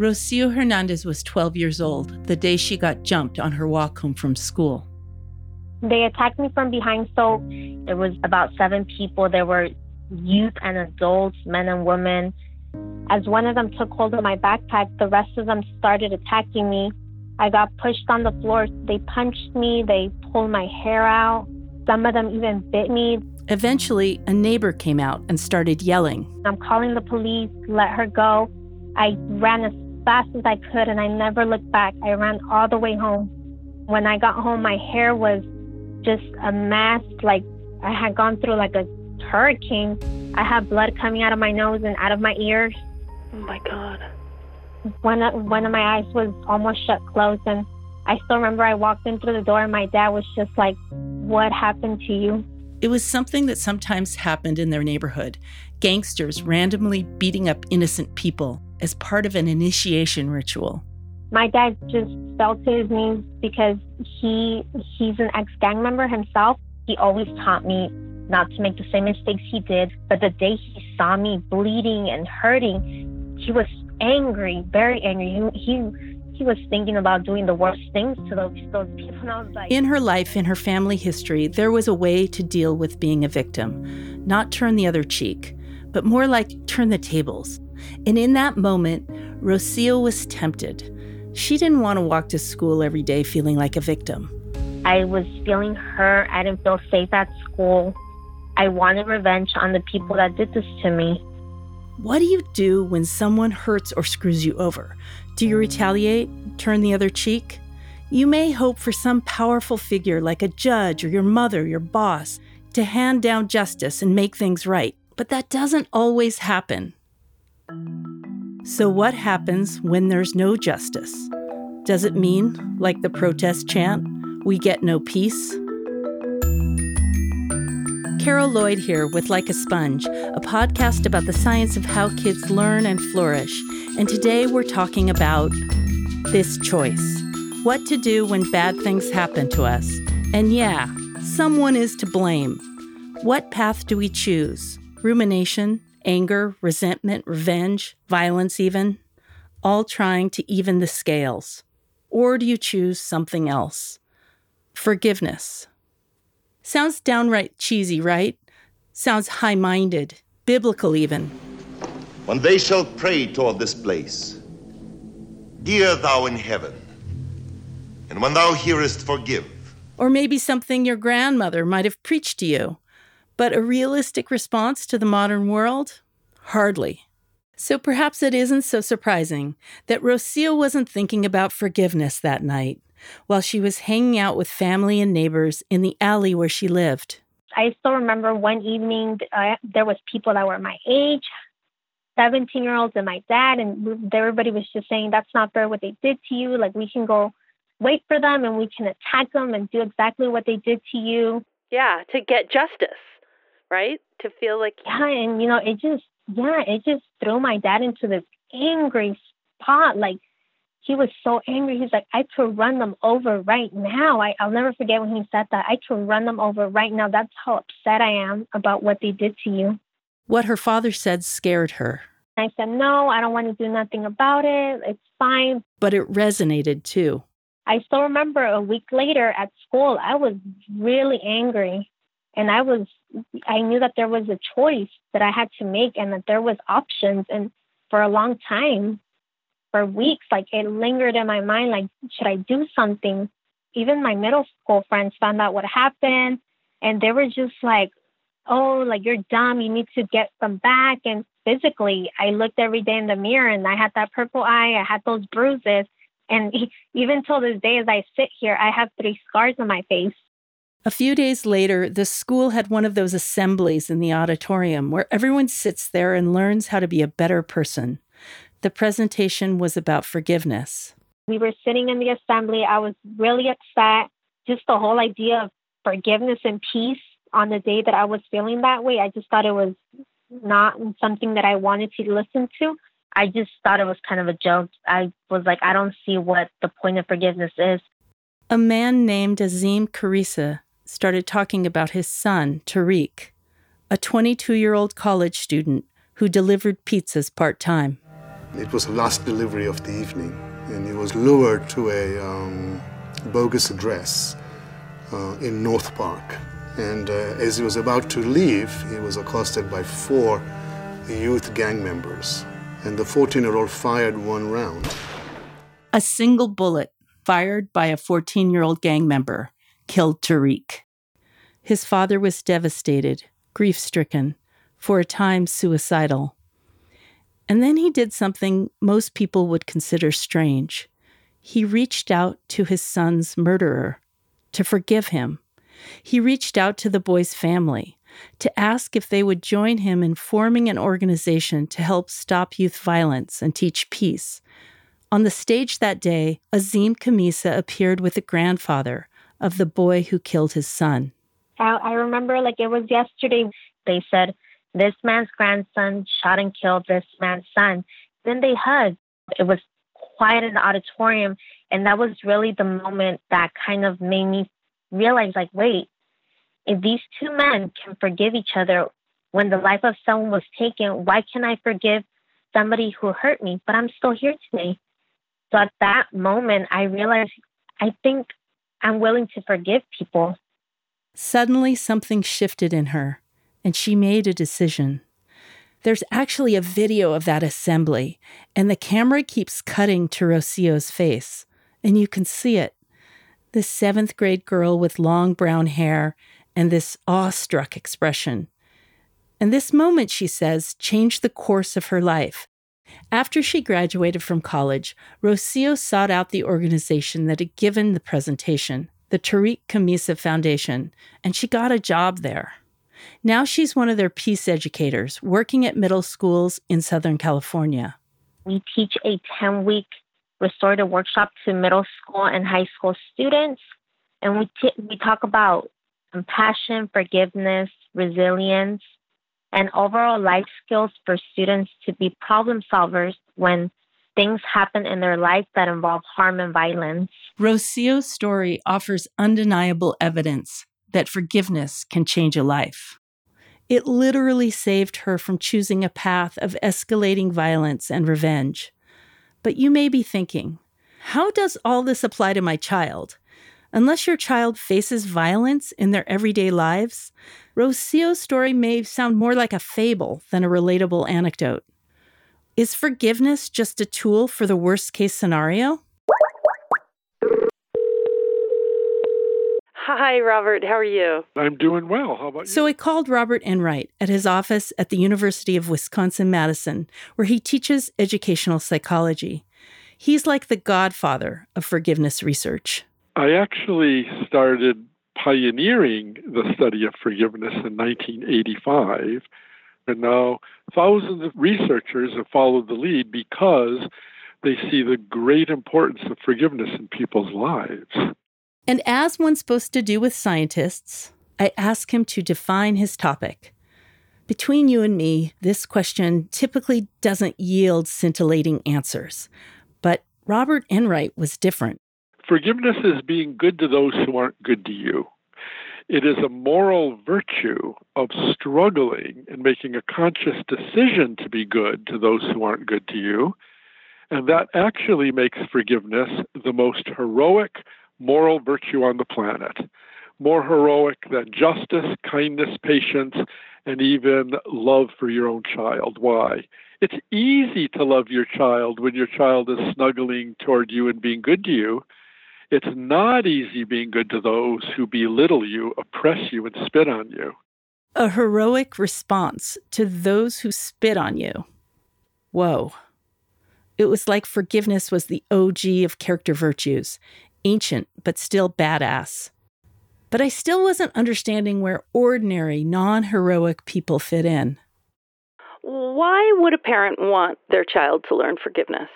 Rocio Hernandez was 12 years old the day she got jumped on her walk home from school. They attacked me from behind, so there was about seven people. There were youth and adults, men and women. As one of them took hold of my backpack, the rest of them started attacking me. I got pushed on the floor. They punched me, they pulled my hair out. Some of them even bit me. Eventually, a neighbor came out and started yelling. I'm calling the police, let her go. I ran as fast as I could and I never looked back. I ran all the way home. When I got home, my hair was just a mess. Like I had gone through like a hurricane. I had blood coming out of my nose and out of my ears. Oh my God. One of, one of my eyes was almost shut closed. And I still remember I walked in through the door and my dad was just like, What happened to you? It was something that sometimes happened in their neighborhood gangsters randomly beating up innocent people as part of an initiation ritual. My dad just fell to his knees because he he's an ex-gang member himself. He always taught me not to make the same mistakes he did. But the day he saw me bleeding and hurting, he was angry, very angry. He he, he was thinking about doing the worst things to those those people. And I was like, In her life, in her family history, there was a way to deal with being a victim, not turn the other cheek, but more like turn the tables. And in that moment, Rocio was tempted. She didn't want to walk to school every day feeling like a victim. I was feeling hurt. I didn't feel safe at school. I wanted revenge on the people that did this to me. What do you do when someone hurts or screws you over? Do you retaliate? Turn the other cheek? You may hope for some powerful figure like a judge or your mother, your boss, to hand down justice and make things right. But that doesn't always happen. So, what happens when there's no justice? Does it mean, like the protest chant, we get no peace? Carol Lloyd here with Like a Sponge, a podcast about the science of how kids learn and flourish. And today we're talking about this choice what to do when bad things happen to us. And yeah, someone is to blame. What path do we choose? Rumination, anger, resentment, revenge, violence, even? All trying to even the scales. Or do you choose something else? Forgiveness. Sounds downright cheesy, right? Sounds high minded, biblical even. When they shall pray toward this place, hear thou in heaven, and when thou hearest, forgive. Or maybe something your grandmother might have preached to you. But a realistic response to the modern world? Hardly. So perhaps it isn't so surprising that Rocio wasn't thinking about forgiveness that night while she was hanging out with family and neighbors in the alley where she lived. I still remember one evening uh, there was people that were my age, 17 year olds and my dad, and everybody was just saying that's not fair what they did to you. Like we can go wait for them and we can attack them and do exactly what they did to you. Yeah, to get justice, right? To feel like yeah, and you know it just yeah it just threw my dad into this angry spot. Like he was so angry. He's like, I could run them over right now. I, I'll never forget when he said that. I could run them over right now. That's how upset I am about what they did to you. What her father said scared her. I said, No, I don't want to do nothing about it. It's fine. But it resonated too. I still remember a week later at school, I was really angry. And I was, I knew that there was a choice that I had to make and that there was options. And for a long time, for weeks, like it lingered in my mind, like, should I do something? Even my middle school friends found out what happened and they were just like, oh, like you're dumb. You need to get them back. And physically, I looked every day in the mirror and I had that purple eye. I had those bruises. And even till this day, as I sit here, I have three scars on my face. A few days later, the school had one of those assemblies in the auditorium where everyone sits there and learns how to be a better person. The presentation was about forgiveness. We were sitting in the assembly. I was really upset. Just the whole idea of forgiveness and peace on the day that I was feeling that way, I just thought it was not something that I wanted to listen to. I just thought it was kind of a joke. I was like, I don't see what the point of forgiveness is. A man named Azim Khamisa started talking about his son, Tariq, a 22 year old college student who delivered pizzas part time. It was the last delivery of the evening, and he was lured to a um, bogus address uh, in North Park. And uh, as he was about to leave, he was accosted by four youth gang members, and the 14 year old fired one round. A single bullet fired by a 14 year old gang member killed Tariq. His father was devastated, grief stricken, for a time suicidal. And then he did something most people would consider strange. He reached out to his son's murderer to forgive him. He reached out to the boy's family to ask if they would join him in forming an organization to help stop youth violence and teach peace. On the stage that day, Azim Khamisa appeared with a grandfather of the boy who killed his son. I remember like it was yesterday. They said, This man's grandson shot and killed this man's son. Then they hugged. It was quiet in the auditorium. And that was really the moment that kind of made me realize like, wait, if these two men can forgive each other when the life of someone was taken, why can't I forgive somebody who hurt me? But I'm still here today. So at that moment, I realized I think I'm willing to forgive people. Suddenly, something shifted in her, and she made a decision. There's actually a video of that assembly, and the camera keeps cutting to Rocio's face, and you can see it. This seventh grade girl with long brown hair and this awestruck expression. And this moment, she says, changed the course of her life. After she graduated from college, Rocio sought out the organization that had given the presentation, the Tariq Khamisa Foundation, and she got a job there. Now she's one of their peace educators working at middle schools in Southern California. We teach a 10 week restorative workshop to middle school and high school students. And we, t- we talk about compassion, forgiveness, resilience, and overall life skills for students to be problem solvers when things happen in their life that involve harm and violence. Rocio's story offers undeniable evidence that forgiveness can change a life. It literally saved her from choosing a path of escalating violence and revenge. But you may be thinking, how does all this apply to my child? Unless your child faces violence in their everyday lives, Rocio's story may sound more like a fable than a relatable anecdote. Is forgiveness just a tool for the worst case scenario? Hi, Robert. How are you? I'm doing well. How about you? So I called Robert Enright at his office at the University of Wisconsin Madison, where he teaches educational psychology. He's like the godfather of forgiveness research. I actually started pioneering the study of forgiveness in 1985. And now thousands of researchers have followed the lead because they see the great importance of forgiveness in people's lives. And as one's supposed to do with scientists, I ask him to define his topic. Between you and me, this question typically doesn't yield scintillating answers. But Robert Enright was different. Forgiveness is being good to those who aren't good to you. It is a moral virtue of struggling and making a conscious decision to be good to those who aren't good to you. And that actually makes forgiveness the most heroic moral virtue on the planet, more heroic than justice, kindness, patience, and even love for your own child. Why? It's easy to love your child when your child is snuggling toward you and being good to you. It's not easy being good to those who belittle you, oppress you, and spit on you. A heroic response to those who spit on you. Whoa. It was like forgiveness was the OG of character virtues ancient but still badass. But I still wasn't understanding where ordinary, non heroic people fit in. Why would a parent want their child to learn forgiveness?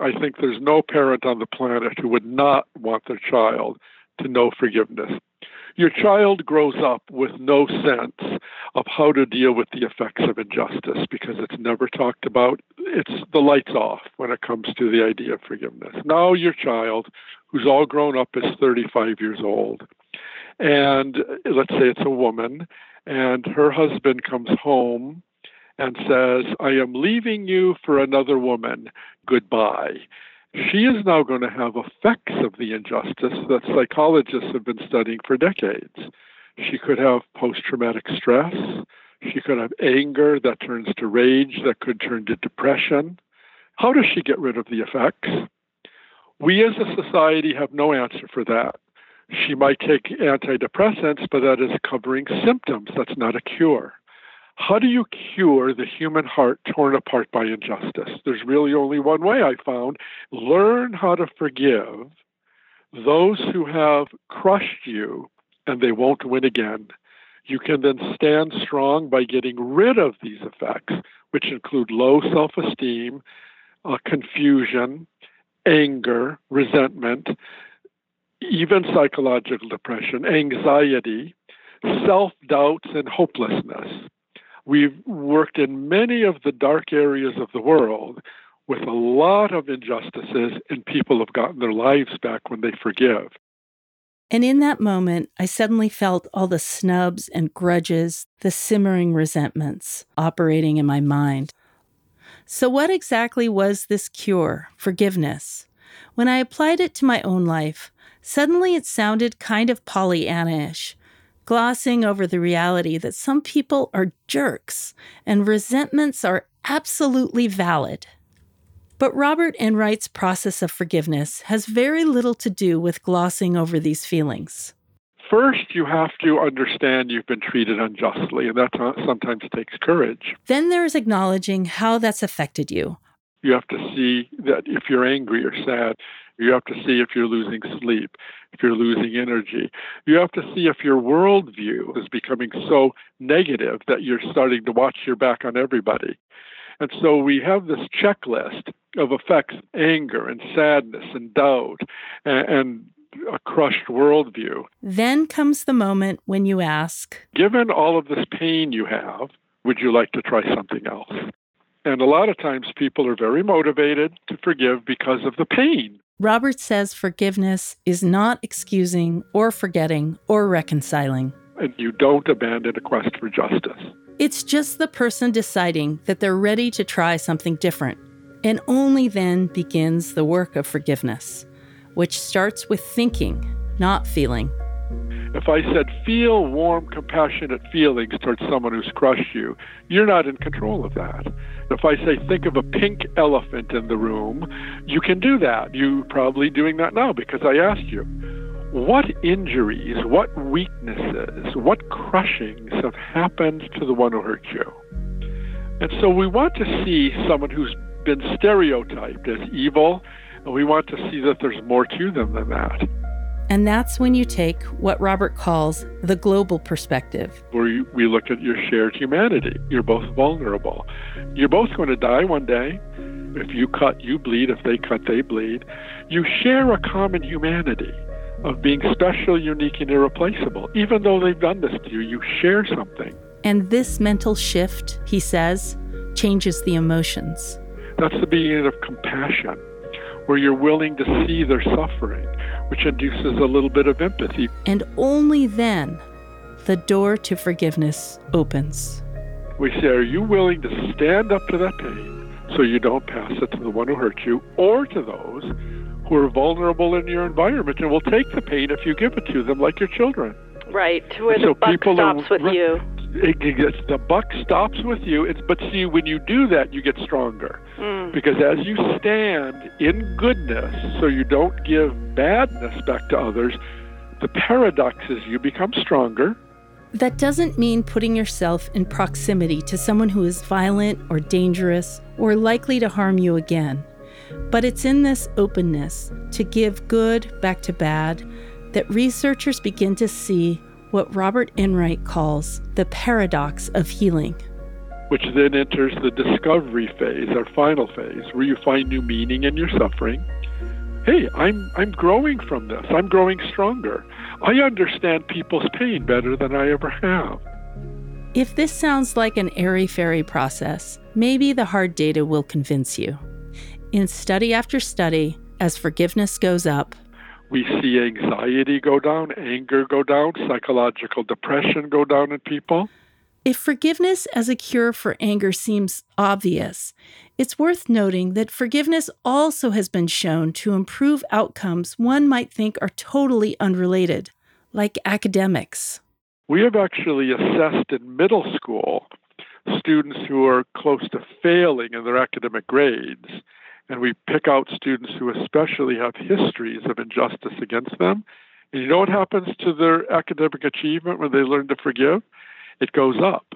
I think there's no parent on the planet who would not want their child to know forgiveness. Your child grows up with no sense of how to deal with the effects of injustice because it's never talked about. It's the lights off when it comes to the idea of forgiveness. Now, your child, who's all grown up, is 35 years old. And let's say it's a woman, and her husband comes home and says, I am leaving you for another woman. Goodbye. She is now going to have effects of the injustice that psychologists have been studying for decades. She could have post traumatic stress. She could have anger that turns to rage, that could turn to depression. How does she get rid of the effects? We as a society have no answer for that. She might take antidepressants, but that is covering symptoms. That's not a cure. How do you cure the human heart torn apart by injustice? There's really only one way I found. Learn how to forgive those who have crushed you and they won't win again. You can then stand strong by getting rid of these effects, which include low self esteem, uh, confusion, anger, resentment, even psychological depression, anxiety, self doubts, and hopelessness. We've worked in many of the dark areas of the world with a lot of injustices, and people have gotten their lives back when they forgive. And in that moment, I suddenly felt all the snubs and grudges, the simmering resentments operating in my mind. So, what exactly was this cure, forgiveness? When I applied it to my own life, suddenly it sounded kind of Pollyanna-ish, glossing over the reality that some people are jerks and resentments are absolutely valid. But Robert Enright's process of forgiveness has very little to do with glossing over these feelings. First, you have to understand you've been treated unjustly, and that sometimes takes courage. Then there's acknowledging how that's affected you. You have to see that if you're angry or sad, you have to see if you're losing sleep, if you're losing energy. You have to see if your worldview is becoming so negative that you're starting to watch your back on everybody. And so we have this checklist of effects anger and sadness and doubt and, and a crushed worldview. Then comes the moment when you ask Given all of this pain you have, would you like to try something else? And a lot of times people are very motivated to forgive because of the pain. Robert says forgiveness is not excusing or forgetting or reconciling. And you don't abandon a quest for justice. It's just the person deciding that they're ready to try something different. And only then begins the work of forgiveness, which starts with thinking, not feeling. If I said, feel warm, compassionate feelings towards someone who's crushed you, you're not in control of that. If I say, think of a pink elephant in the room, you can do that. You're probably doing that now because I asked you what injuries, what weaknesses, what crushings have happened to the one who hurt you? And so we want to see someone who's been stereotyped as evil, and we want to see that there's more to them than that. And that's when you take what Robert calls the global perspective. Where we look at your shared humanity. You're both vulnerable. You're both going to die one day. If you cut, you bleed. If they cut, they bleed. You share a common humanity of being special, unique, and irreplaceable. Even though they've done this to you, you share something. And this mental shift, he says, changes the emotions. That's the beginning of compassion, where you're willing to see their suffering, which induces a little bit of empathy. And only then the door to forgiveness opens. We say, Are you willing to stand up to that pain so you don't pass it to the one who hurt you or to those who are vulnerable in your environment and will take the pain if you give it to them, like your children. Right, where so the buck stops are, with you. It, it, the buck stops with you. It's, but see, when you do that, you get stronger. Mm. Because as you stand in goodness, so you don't give badness back to others, the paradox is you become stronger. That doesn't mean putting yourself in proximity to someone who is violent or dangerous or likely to harm you again. But it's in this openness to give good back to bad that researchers begin to see what Robert Enright calls the paradox of healing. Which then enters the discovery phase, our final phase, where you find new meaning in your suffering. Hey, I'm, I'm growing from this. I'm growing stronger. I understand people's pain better than I ever have. If this sounds like an airy fairy process, maybe the hard data will convince you. In study after study, as forgiveness goes up, we see anxiety go down, anger go down, psychological depression go down in people. If forgiveness as a cure for anger seems obvious, it's worth noting that forgiveness also has been shown to improve outcomes one might think are totally unrelated, like academics. We have actually assessed in middle school students who are close to failing in their academic grades, and we pick out students who especially have histories of injustice against them. And you know what happens to their academic achievement when they learn to forgive? It goes up.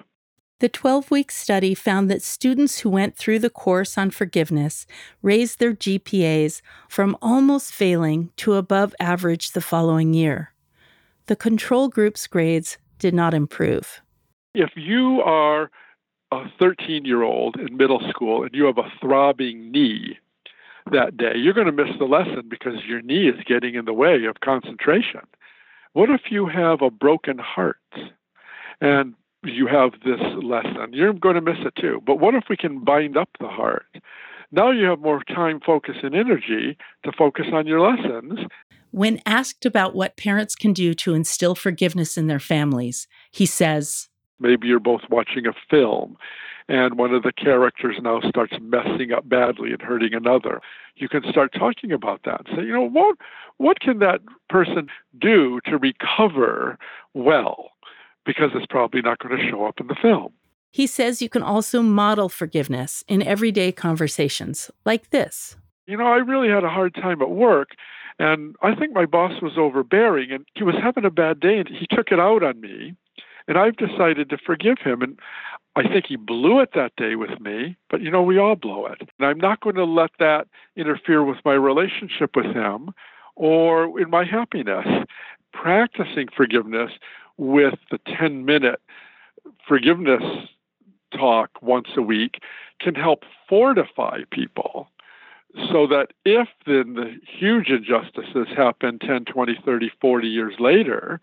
The 12 week study found that students who went through the course on forgiveness raised their GPAs from almost failing to above average the following year. The control group's grades did not improve. If you are a 13 year old in middle school and you have a throbbing knee that day, you're going to miss the lesson because your knee is getting in the way of concentration. What if you have a broken heart and you have this lesson? You're going to miss it too. But what if we can bind up the heart? Now you have more time, focus, and energy to focus on your lessons. When asked about what parents can do to instill forgiveness in their families, he says, Maybe you're both watching a film and one of the characters now starts messing up badly and hurting another. You can start talking about that and say, you know, what what can that person do to recover well? Because it's probably not going to show up in the film. He says you can also model forgiveness in everyday conversations like this. You know, I really had a hard time at work, and I think my boss was overbearing, and he was having a bad day, and he took it out on me. And I've decided to forgive him. And I think he blew it that day with me, but you know, we all blow it. And I'm not going to let that interfere with my relationship with him or in my happiness. Practicing forgiveness with the 10 minute forgiveness talk once a week can help fortify people so that if then the huge injustices happen 10, 20, 30, 40 years later,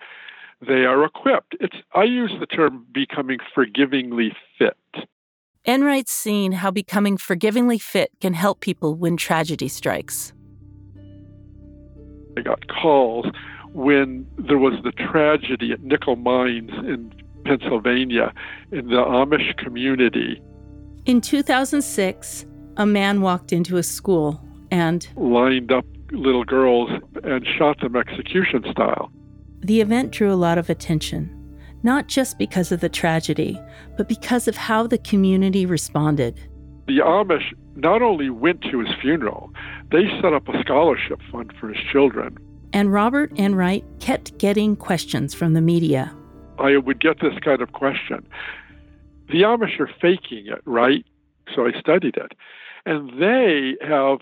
they are equipped. It's I use the term becoming forgivingly fit. Enright's seen how becoming forgivingly fit can help people when tragedy strikes. I got calls when there was the tragedy at Nickel Mines in Pennsylvania in the Amish community. In 2006, a man walked into a school and lined up little girls and shot them execution style. The event drew a lot of attention, not just because of the tragedy, but because of how the community responded. The Amish not only went to his funeral, they set up a scholarship fund for his children. And Robert Enright kept getting questions from the media. I would get this kind of question. The Amish are faking it, right? So I studied it. And they have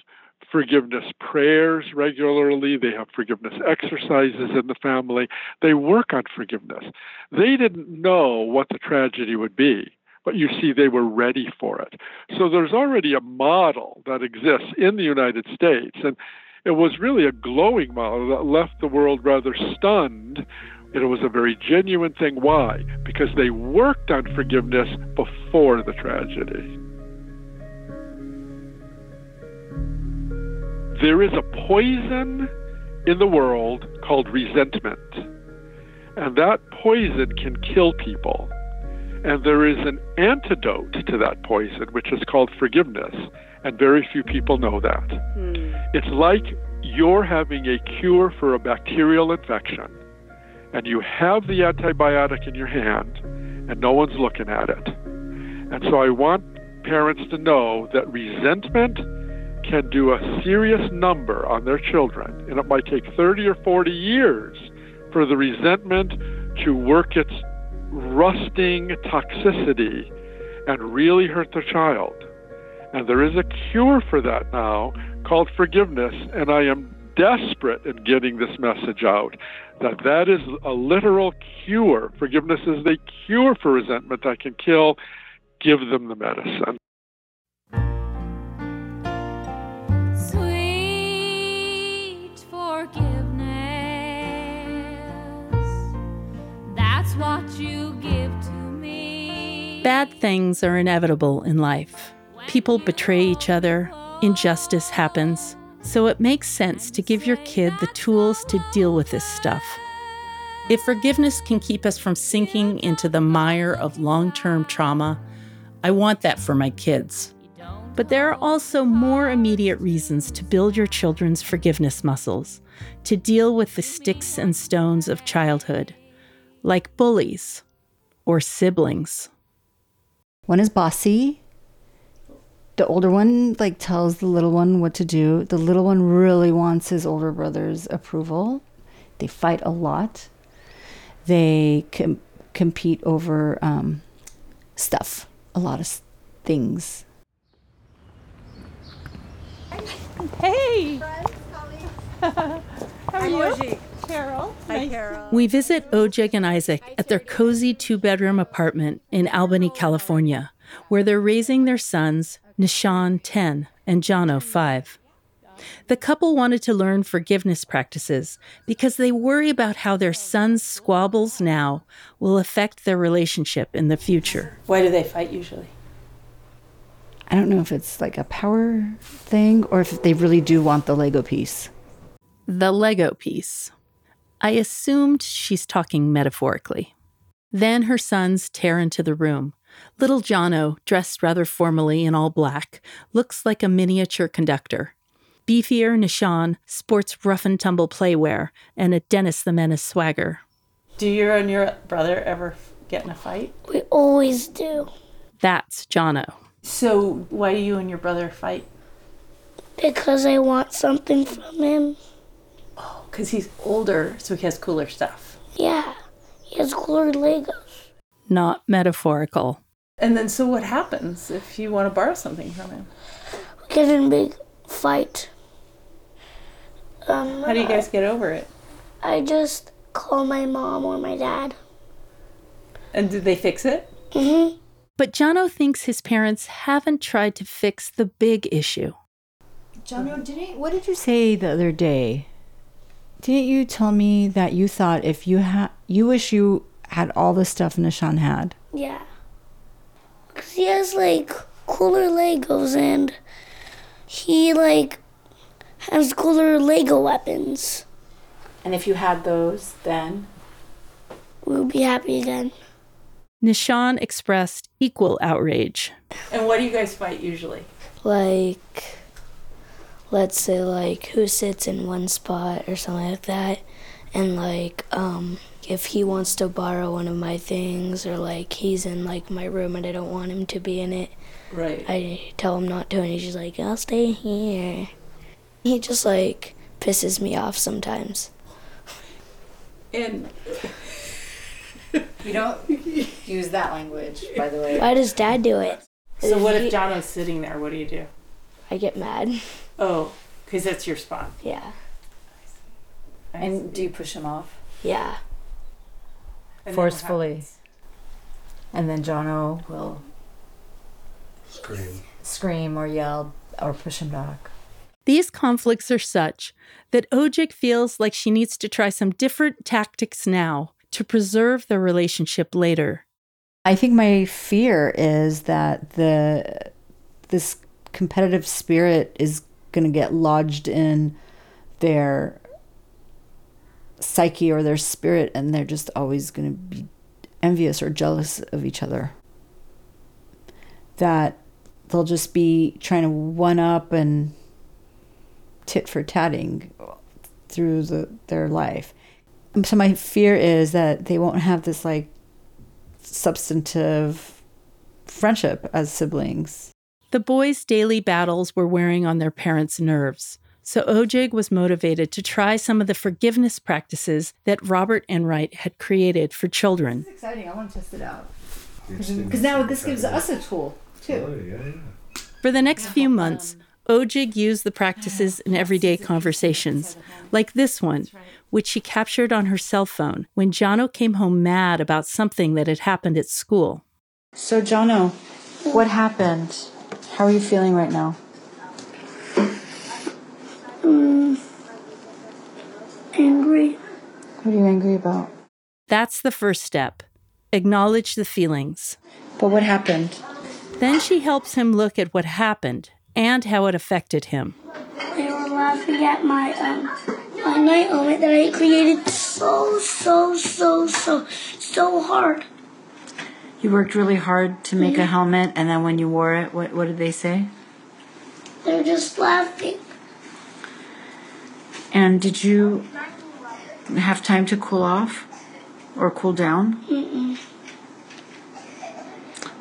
forgiveness prayers regularly. They have forgiveness exercises in the family. They work on forgiveness. They didn't know what the tragedy would be, but you see, they were ready for it. So there's already a model that exists in the United States. And it was really a glowing model that left the world rather stunned. It was a very genuine thing. Why? Because they worked on forgiveness before the tragedy. There is a poison in the world called resentment. And that poison can kill people. And there is an antidote to that poison, which is called forgiveness. And very few people know that. Hmm. It's like you're having a cure for a bacterial infection, and you have the antibiotic in your hand, and no one's looking at it. And so I want parents to know that resentment can do a serious number on their children, and it might take 30 or 40 years for the resentment to work its rusting toxicity and really hurt the child. And there is a cure for that now called forgiveness, and I am desperate in getting this message out that that is a literal cure. Forgiveness is the cure for resentment that can kill. Give them the medicine. Bad things are inevitable in life. People betray each other, injustice happens, so it makes sense to give your kid the tools to deal with this stuff. If forgiveness can keep us from sinking into the mire of long term trauma, I want that for my kids. But there are also more immediate reasons to build your children's forgiveness muscles, to deal with the sticks and stones of childhood, like bullies or siblings. One is bossy. The older one like tells the little one what to do. The little one really wants his older brother's approval. They fight a lot. They com- compete over um, stuff, a lot of s- things. Hey! How are you? Carol. Hi, Carol. We visit Ojig and Isaac at their cozy two bedroom apartment in Albany, California, where they're raising their sons, Nishan, 10, and Jono, 5. The couple wanted to learn forgiveness practices because they worry about how their son's squabbles now will affect their relationship in the future. Why do they fight usually? I don't know if it's like a power thing or if they really do want the Lego piece. The Lego piece. I assumed she's talking metaphorically. Then her sons tear into the room. Little Jono, dressed rather formally in all black, looks like a miniature conductor. Beefier Nishan sports rough and tumble playwear and a Dennis the Menace swagger. Do you and your brother ever get in a fight? We always do. That's Jono. So, why do you and your brother fight? Because I want something from him. Because he's older, so he has cooler stuff. Yeah. He has cooler Legos. Not metaphorical. And then, so what happens if you want to borrow something from him? We get in a big fight. Um, How do you guys get over it? I just call my mom or my dad. And did they fix it? hmm But Jono thinks his parents haven't tried to fix the big issue. Jono, didn't what did you say the other day? Didn't you tell me that you thought if you had you wish you had all the stuff Nishan had? Yeah. Because he has, like, cooler Legos and he, like, has cooler Lego weapons. And if you had those, then? We would be happy again. Nishan expressed equal outrage. And what do you guys fight usually? like let's say like who sits in one spot or something like that and like um if he wants to borrow one of my things or like he's in like my room and I don't want him to be in it Right. I tell him not to and he's just like I'll stay here he just like pisses me off sometimes And You don't use that language, by the way. why does dad do it so what He- if Jono's sitting there? What do you do? I get mad Oh, because that's your spot. yeah And do you push him off? yeah And then what Forcefully. happens? And then Jono will Scream. scream or yell or push him back. These conflicts are such that Ojig feels like she needs to try some different tactics now to preserve their relationship later. I think my fear is that the this competitive spirit is going to get lodged in their psyche or their spirit and they're just always going to be envious or jealous of each other. That they'll just be trying to one up and tit for tatting through the, their life. So my fear is that they won't have this like substantive friendship as siblings. The boys' daily battles were wearing on their parents' nerves. So Ojig was motivated to try some of the forgiveness practices that Robert Enright had created for children. exciting. I want to test it out. Because now this gives us a tool too. For the next few months, Ojig used the practices in everyday conversations, like this one, which she captured on her cell phone when Jono came home mad about something that had happened at school. So Jono, what happened? How are you feeling right now? Um, Angry. What are you angry about? That's the first step. Acknowledge the feelings. But what happened? Then she helps him look at what happened and how it affected him. They were laughing at my um my night omelet that I created. so, so, so, so, so hard. You worked really hard to make a helmet, and then when you wore it, what, what did they say? They're just laughing. And did you have time to cool off or cool down? Mm-mm.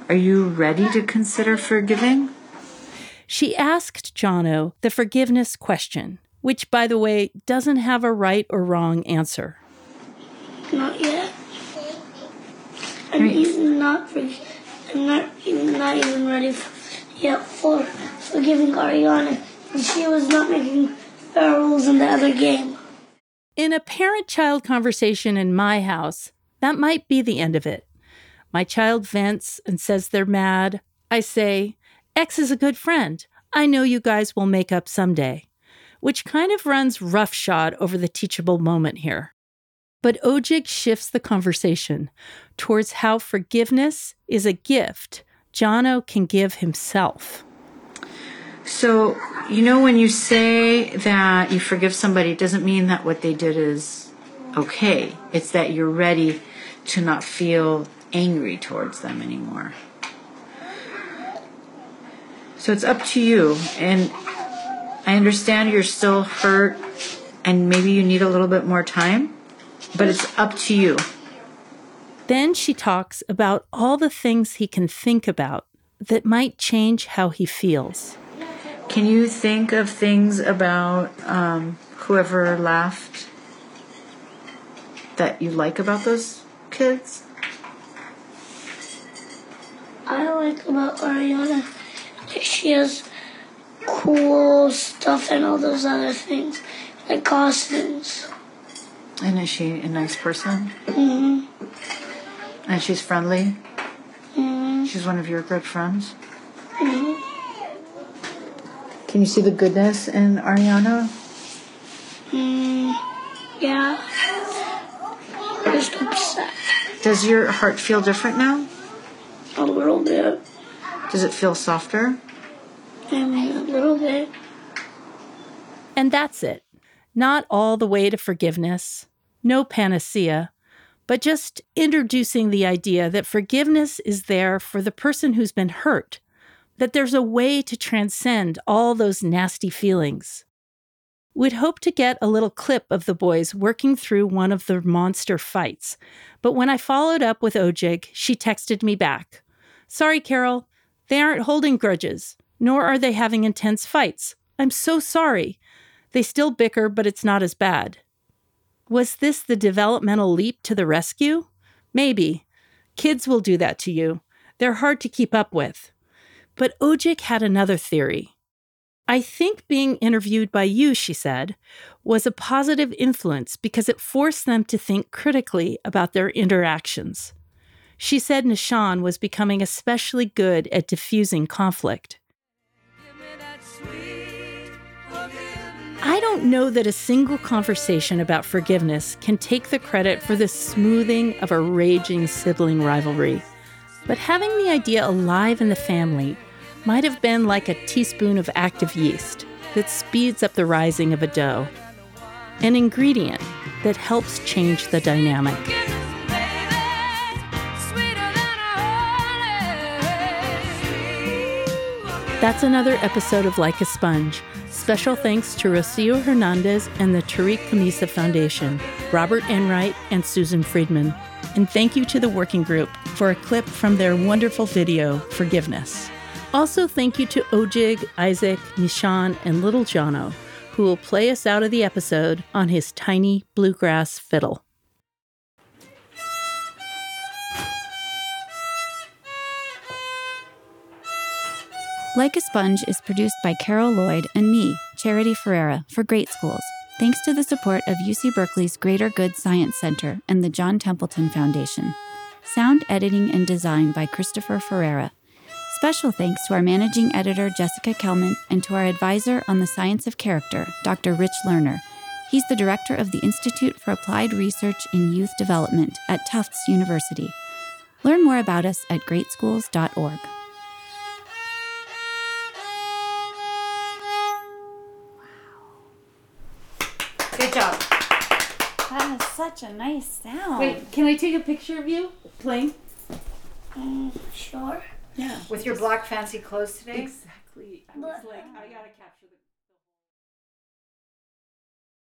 Are you ready to consider forgiving? She asked Jono the forgiveness question, which, by the way, doesn't have a right or wrong answer. Not yet. I'm even not for, I'm not even not even ready for, yet for forgiving Ariana. And she was not making fair rules in the other game. In a parent child conversation in my house, that might be the end of it. My child vents and says they're mad. I say, X is a good friend. I know you guys will make up someday, which kind of runs roughshod over the teachable moment here. But Ojig shifts the conversation towards how forgiveness is a gift Jono can give himself. So, you know, when you say that you forgive somebody, it doesn't mean that what they did is okay. It's that you're ready to not feel angry towards them anymore. So it's up to you. And I understand you're still hurt and maybe you need a little bit more time, but it's up to you. Then she talks about all the things he can think about that might change how he feels. Can you think of things about um, whoever laughed that you like about those kids? I like about Ariana that she has cool stuff and all those other things, like costumes. And is she a nice person? hmm And she's friendly? hmm She's one of your good friends? hmm Can you see the goodness in Ariana? Mm, yeah. Just upset Does your heart feel different now? a little bit. Does it feel softer? I mean, a little bit. And that's it. Not all the way to forgiveness, no panacea, but just introducing the idea that forgiveness is there for the person who's been hurt, that there's a way to transcend all those nasty feelings. We'd hope to get a little clip of the boys working through one of the monster fights, but when I followed up with Ojig, she texted me back Sorry, Carol, they aren't holding grudges, nor are they having intense fights. I'm so sorry. They still bicker, but it's not as bad. Was this the developmental leap to the rescue? Maybe. Kids will do that to you. They're hard to keep up with. But Ojig had another theory. I think being interviewed by you, she said, was a positive influence because it forced them to think critically about their interactions. She said Nishan was becoming especially good at diffusing conflict. I don't know that a single conversation about forgiveness can take the credit for the smoothing of a raging sibling rivalry. But having the idea alive in the family might have been like a teaspoon of active yeast that speeds up the rising of a dough, an ingredient that helps change the dynamic. That's another episode of Like a Sponge. Special thanks to Rocio Hernandez and the Tariq Khamisa Foundation, Robert Enright, and Susan Friedman. And thank you to the working group for a clip from their wonderful video, Forgiveness. Also, thank you to Ojig, Isaac, Nishan, and Little Jono, who will play us out of the episode on his tiny bluegrass fiddle. Like a Sponge is produced by Carol Lloyd and me, Charity Ferreira, for Great Schools, thanks to the support of UC Berkeley's Greater Good Science Center and the John Templeton Foundation. Sound editing and design by Christopher Ferreira. Special thanks to our managing editor, Jessica Kelman, and to our advisor on the science of character, Dr. Rich Lerner. He's the director of the Institute for Applied Research in Youth Development at Tufts University. Learn more about us at greatschools.org. Good job. That is so such a nice sound. Wait, can I take a picture of you playing? Mm, sure. Yeah. With your black fancy clothes today? Exactly. I was like, I gotta capture the.